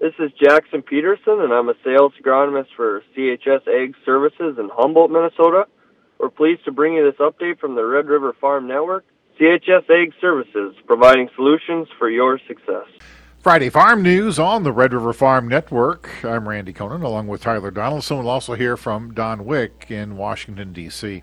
This is Jackson Peterson, and I'm a sales agronomist for CHS Ag Services in Humboldt, Minnesota. We're pleased to bring you this update from the Red River Farm Network. CHS Ag Services, providing solutions for your success. Friday Farm News on the Red River Farm Network. I'm Randy Koenen, along with Tyler Donaldson. We'll also hear from Don Wick in Washington, D.C.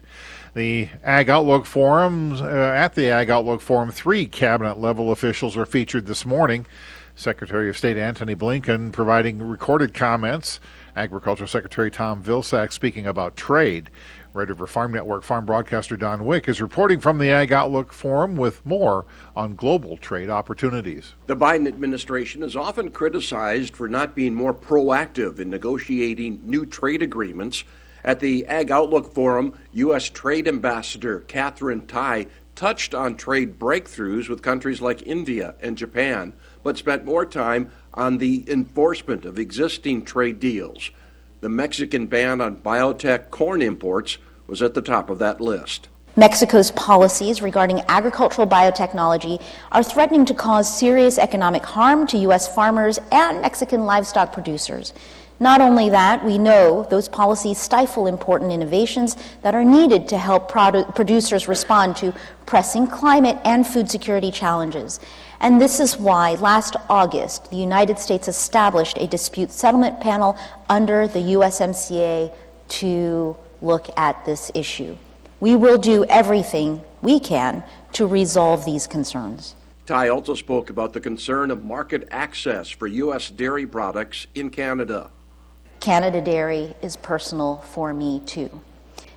The Ag Outlook Forum, uh, at the Ag Outlook Forum, three cabinet level officials are featured this morning. Secretary of State Antony Blinken providing recorded comments. Agriculture Secretary Tom Vilsack speaking about trade. Red River Farm Network farm broadcaster Don Wick is reporting from the Ag Outlook Forum with more on global trade opportunities. The Biden administration is often criticized for not being more proactive in negotiating new trade agreements. At the Ag Outlook Forum, U.S. Trade Ambassador Katherine Tai touched on trade breakthroughs with countries like India and Japan but spent more time on the enforcement of existing trade deals. The Mexican ban on biotech corn imports was at the top of that list. Mexico's policies regarding agricultural biotechnology are threatening to cause serious economic harm to U.S. farmers and Mexican livestock producers. Not only that, we know those policies stifle important innovations that are needed to help produ- producers respond to pressing climate and food security challenges. And this is why last August, the United States established a dispute settlement panel under the USMCA to look at this issue. We will do everything we can to resolve these concerns. Tai also spoke about the concern of market access for U.S. dairy products in Canada. Canada Dairy is personal for me too.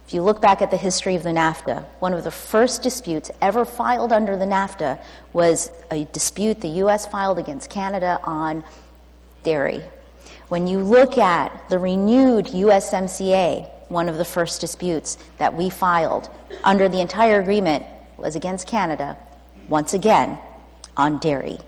If you look back at the history of the NAFTA, one of the first disputes ever filed under the NAFTA was a dispute the U.S. filed against Canada on dairy. When you look at the renewed USMCA, one of the first disputes that we filed under the entire agreement was against Canada, once again, on dairy.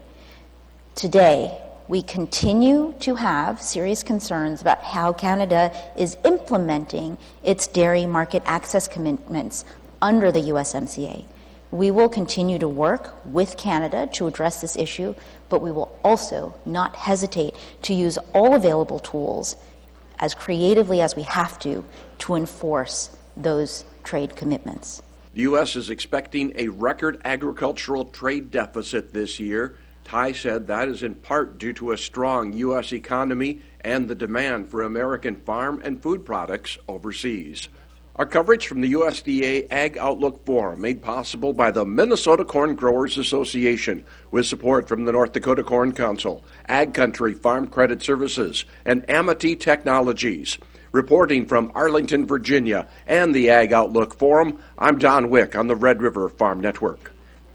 Today, we continue to have serious concerns about how Canada is implementing its dairy market access commitments under the USMCA. We will continue to work with Canada to address this issue, but we will also not hesitate to use all available tools as creatively as we have to to enforce those trade commitments. The U.S. is expecting a record agricultural trade deficit this year Tai said that is in part due to a strong U.S. economy and the demand for American farm and food products overseas. Our coverage from the USDA Ag Outlook Forum made possible by the Minnesota Corn Growers Association with support from the North Dakota Corn Council, Ag Country Farm Credit Services, and Amity Technologies. Reporting from Arlington, Virginia, and the Ag Outlook Forum, I'm Don Wick on the Red River Farm Network.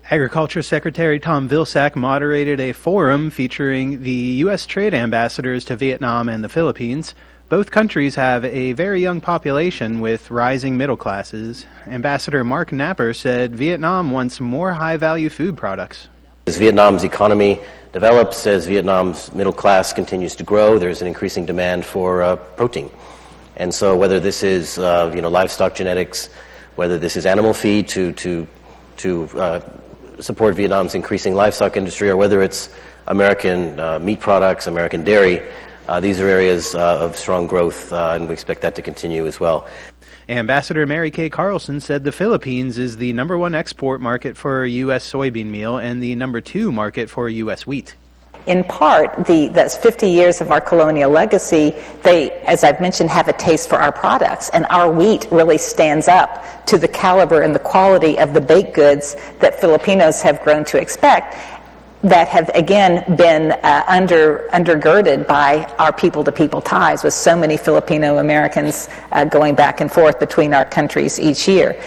Agriculture Secretary Tom Vilsack moderated a forum featuring the U.S. trade ambassadors to Vietnam and the Philippines. Both countries have a very young population with rising middle classes. Ambassador Marc Knapper said Vietnam wants more high value food products. As Vietnam's economy develops, as Vietnam's middle class continues to grow, there's an increasing demand for uh, protein. And so, whether this is uh, you know, livestock genetics, whether this is animal feed to, to, to uh, support Vietnam's increasing livestock industry, or whether it's American uh, meat products, American dairy. Uh, these are areas uh, of strong growth, uh, and we expect that to continue as well. Ambassador Mary Kay Carlson said the Philippines is the number one export market for U.S. soybean meal and the number two market for U.S. wheat in part, the, that's 50 years of our colonial legacy, they, as I've mentioned, have a taste for our products. And our wheat really stands up to the caliber and the quality of the baked goods that Filipinos have grown to expect that have again been uh, under undergirded by our people to people ties with so many Filipino Americans uh, going back and forth between our countries each year.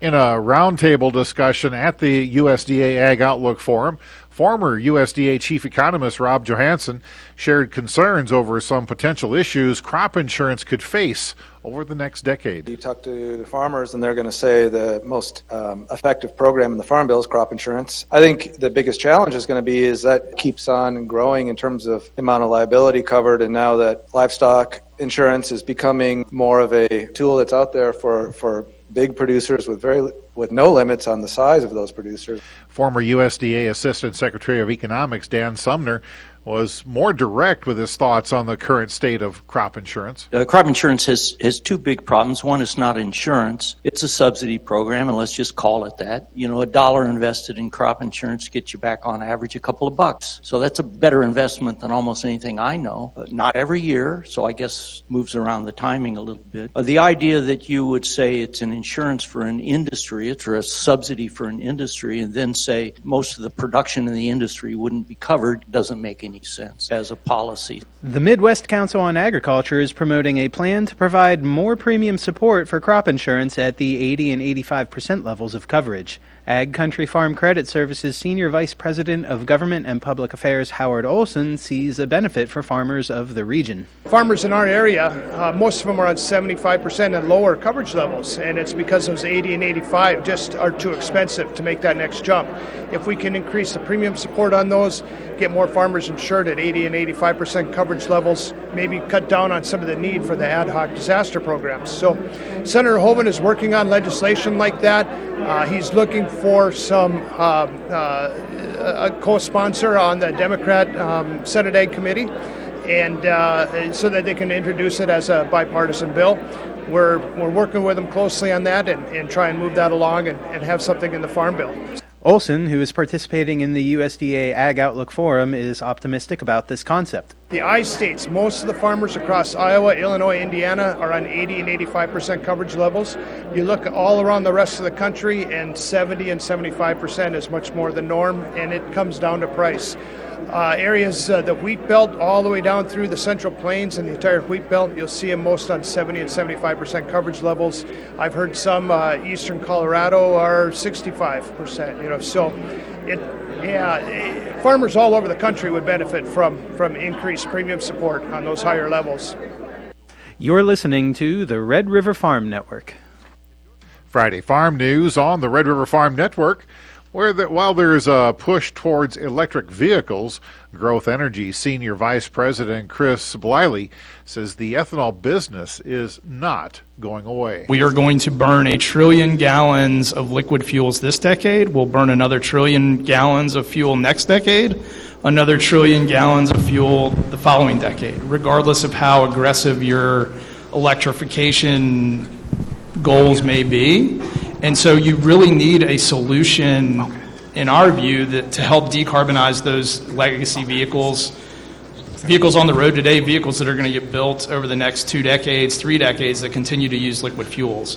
In a roundtable discussion at the USDA Ag Outlook Forum, Former USDA Chief Economist Rob Johansson shared concerns over some potential issues crop insurance could face over the next decade. You talk to farmers, and they're going to say the most um, effective program in the Farm Bill is crop insurance. I think the biggest challenge is going to be is that keeps on growing in terms of the amount of liability covered, and now that livestock insurance is becoming more of a tool that's out there for, for big producers with very with no limits on the size of those producers. Former USDA Assistant Secretary of Economics Dan Sumner was more direct with his thoughts on the current state of crop insurance. Uh, crop insurance has, has two big problems. One is not insurance, it's a subsidy program, and let's just call it that. You know, a dollar invested in crop insurance gets you back on average a couple of bucks. So that's a better investment than almost anything I know. But not every year, so I guess moves around the timing a little bit. Uh, the idea that you would say it's an insurance for an industry, it's a subsidy for an industry, and then say most of the production in the industry wouldn't be covered doesn't make any sense as a policy. The Midwest Council on Agriculture is promoting a plan to provide more premium support for crop insurance at the 80 and 85% levels of coverage. Ag Country Farm Credit Services Senior Vice President of Government and Public Affairs Howard Olson sees a benefit for farmers of the region. Farmers in our area, uh, most of them are on 75% and lower coverage levels, and it's because those 80 and 85 just are too expensive to make that next jump. If we can increase the premium support on those, get more farmers insured at 80 and 85% coverage levels, maybe cut down on some of the need for the ad hoc disaster programs. So, Senator Hoeven is working on legislation like that. Uh, he's looking for some um, uh, a co-sponsor on the Democrat um, Senate Ag Committee, and uh, so that they can introduce it as a bipartisan bill. We're, we're working with them closely on that and, and try and move that along and, and have something in the Farm Bill. Olson, who is participating in the USDA Ag Outlook Forum, is optimistic about this concept. The I states, most of the farmers across Iowa, Illinois, Indiana are on 80 and 85% coverage levels. You look all around the rest of the country, and 70 and 75% is much more the norm, and it comes down to price. Uh, areas, uh, the wheat belt, all the way down through the central plains and the entire wheat belt, you'll see them most on 70 and 75% coverage levels. I've heard some uh, eastern Colorado are 65%. You know, so it, yeah, farmers all over the country would benefit from from increased premium support on those higher levels. You're listening to the Red River Farm Network. Friday Farm News on the Red River Farm Network. Where the, while there's a push towards electric vehicles, Growth Energy Senior Vice President Chris Bliley says the ethanol business is not going away. We are going to burn a trillion gallons of liquid fuels this decade. We'll burn another trillion gallons of fuel next decade, another trillion gallons of fuel the following decade, regardless of how aggressive your electrification goals may be. And so you really need a solution, in our view, that to help decarbonize those legacy vehicles, vehicles on the road today, vehicles that are going to get built over the next two decades, three decades that continue to use liquid fuels.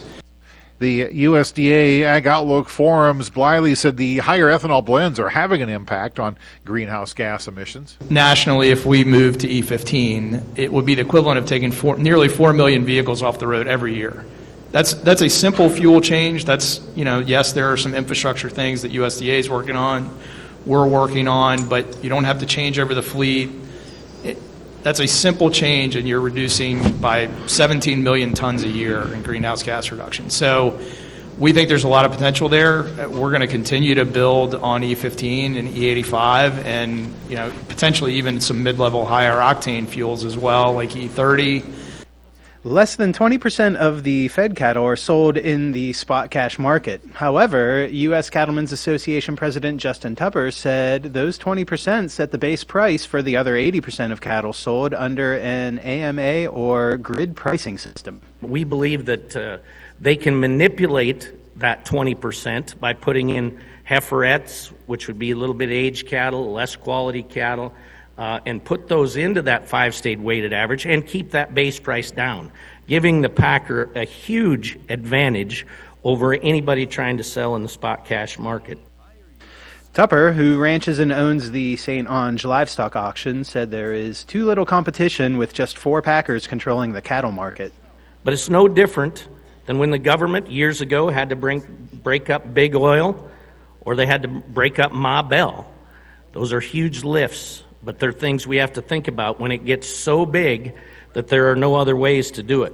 The USDA Ag Outlook Forums, Bliley said the higher ethanol blends are having an impact on greenhouse gas emissions. Nationally, if we move to E15, it would be the equivalent of taking four, nearly 4 million vehicles off the road every year. That's, that's a simple fuel change. That's, you know, yes, there are some infrastructure things that USDA is working on, we're working on, but you don't have to change over the fleet. It, that's a simple change, and you're reducing by 17 million tons a year in greenhouse gas reduction. So we think there's a lot of potential there. We're going to continue to build on E15 and E85, and you know potentially even some mid-level higher octane fuels as well, like E30 Less than 20% of the fed cattle are sold in the spot cash market. However, U.S. Cattlemen's Association President Justin Tupper said those 20% set the base price for the other 80% of cattle sold under an AMA or grid pricing system. We believe that uh, they can manipulate that 20% by putting in heiferettes, which would be a little bit aged cattle, less quality cattle uh, and put those into that five state weighted average and keep that base price down, giving the packer a huge advantage over anybody trying to sell in the spot cash market. Tupper, who ranches and owns the St. Onge livestock auction, said there is too little competition with just four packers controlling the cattle market. But it's no different than when the government years ago had to bring, break up big oil or they had to break up Ma Bell. Those are huge lifts but they're things we have to think about when it gets so big that there are no other ways to do it.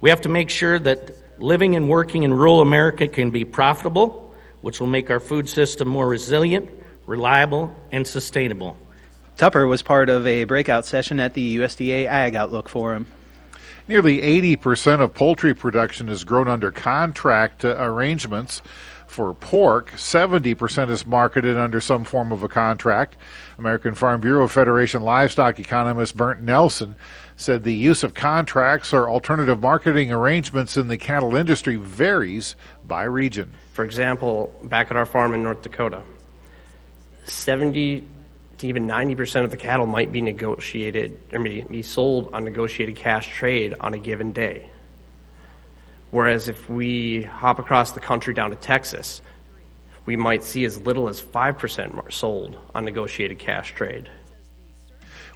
We have to make sure that living and working in rural America can be profitable, which will make our food system more resilient, reliable, and sustainable. Tupper was part of a breakout session at the USDA Ag Outlook Forum. Nearly 80% of poultry production is grown under contract uh, arrangements For pork, 70% is marketed under some form of a contract. American Farm Bureau Federation livestock economist Bernt Nelson said the use of contracts or alternative marketing arrangements in the cattle industry varies by region. For example, back at our farm in North Dakota, 70 to even 90% of the cattle might be negotiated or be sold on negotiated cash trade on a given day. Whereas if we hop across the country down to Texas, we might see as little as 5% sold on negotiated cash trade.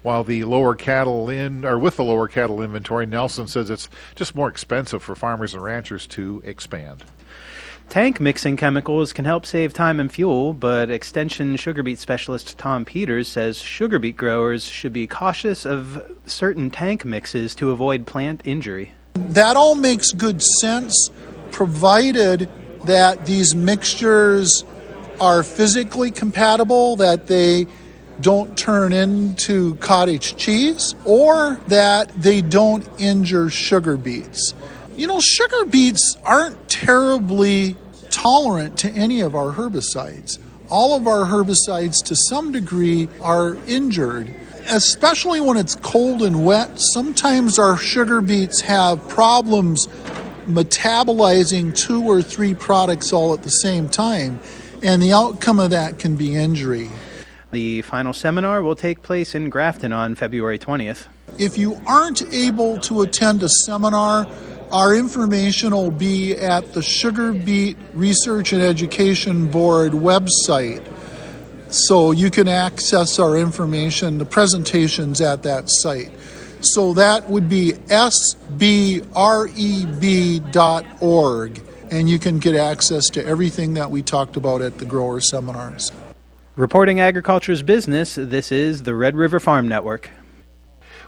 While the lower cattle in, or with the lower cattle inventory, Nelson says it's just more expensive for farmers and ranchers to expand. Tank mixing chemicals can help save time and fuel, but Extension sugar beet specialist Tom Peters says sugar beet growers should be cautious of certain tank mixes to avoid plant injury. That all makes good sense, provided that these mixtures are physically compatible, that they don't turn into cottage cheese, or that they don't injure sugar beets. You know, sugar beets aren't terribly tolerant to any of our herbicides. All of our herbicides, to some degree, are injured. Especially when it's cold and wet, sometimes our sugar beets have problems metabolizing two or three products all at the same time, and the outcome of that can be injury. The final seminar will take place in Grafton on February 20th. If you aren't able to attend a seminar, our information will be at the Sugar Beet Research and Education Board website. So you can access our information, the presentations at that site. So that would be sbreb.org, and you can get access to everything that we talked about at the grower seminars. Reporting agriculture's business, this is the Red River Farm Network.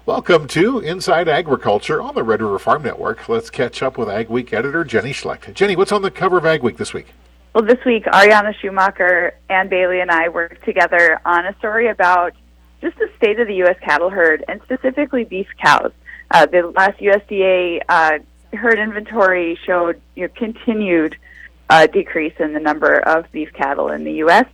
Welcome to Inside Agriculture on the Red River Farm Network. Let's catch up with Ag Week editor Jenny Schlecht. Jenny, what's on the cover of Ag Week this week? Well, this week, Ariana Schumacher, Ann Bailey, and I worked together on a story about just the state of the U.S. cattle herd, and specifically beef cows. Uh, the last USDA uh, herd inventory showed you know, continued uh, decrease in the number of beef cattle in the U.S.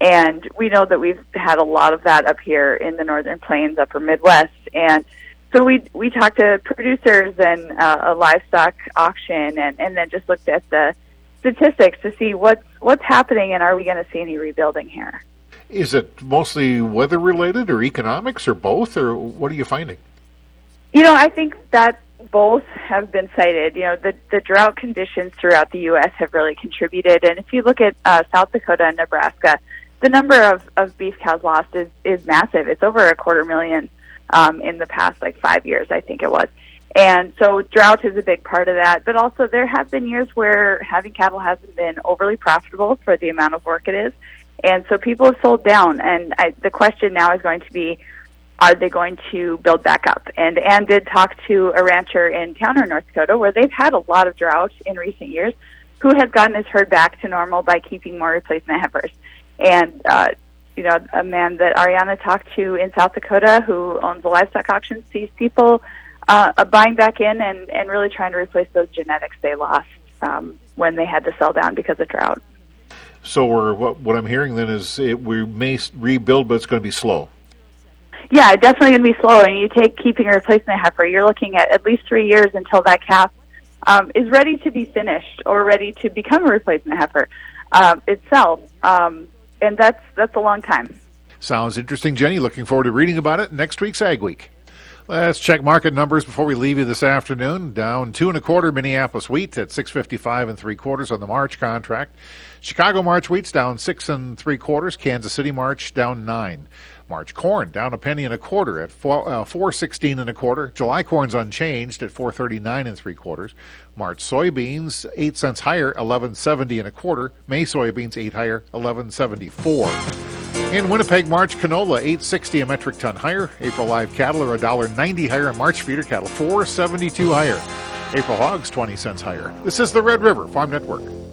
And we know that we've had a lot of that up here in the northern plains, upper Midwest, and so we we talked to producers and uh, a livestock auction, and and then just looked at the statistics to see what's what's happening, and are we going to see any rebuilding here? Is it mostly weather related, or economics, or both, or what are you finding? You know, I think that both have been cited. You know, the the drought conditions throughout the U.S. have really contributed, and if you look at uh, South Dakota and Nebraska the number of, of beef cows lost is, is massive. It's over a quarter million um, in the past like five years, I think it was. And so drought is a big part of that. But also there have been years where having cattle hasn't been overly profitable for the amount of work it is. And so people have sold down. And I, the question now is going to be, are they going to build back up? And Ann did talk to a rancher in Towner, North Dakota, where they've had a lot of drought in recent years, who has gotten his herd back to normal by keeping more replacement heifers. And, uh, you know, a man that Ariana talked to in South Dakota who owns a livestock auction sees people uh, buying back in and, and really trying to replace those genetics they lost um, when they had to sell down because of drought. So we're, what, what I'm hearing then is it, we may rebuild, but it's going to be slow. Yeah, definitely going to be slow. And you take keeping a replacement heifer, you're looking at at least three years until that calf um, is ready to be finished or ready to become a replacement heifer uh, itself. Um, and that's that's a long time. Sounds interesting, Jenny. Looking forward to reading about it next week's Ag Week. Let's check market numbers before we leave you this afternoon. Down two and a quarter Minneapolis wheat at six fifty five and three quarters on the March contract. Chicago March wheat's down six and three quarters. Kansas City March down nine. March corn down a penny and a quarter at four, uh, 416 and a quarter. July corn's unchanged at 439 and three quarters. March soybeans 8 cents higher, 1170 and a quarter. May soybeans 8 higher, 1174. In Winnipeg, March canola 860 a metric ton higher. April live cattle are $1.90 higher. March feeder cattle 472 higher. April hogs 20 cents higher. This is the Red River Farm Network.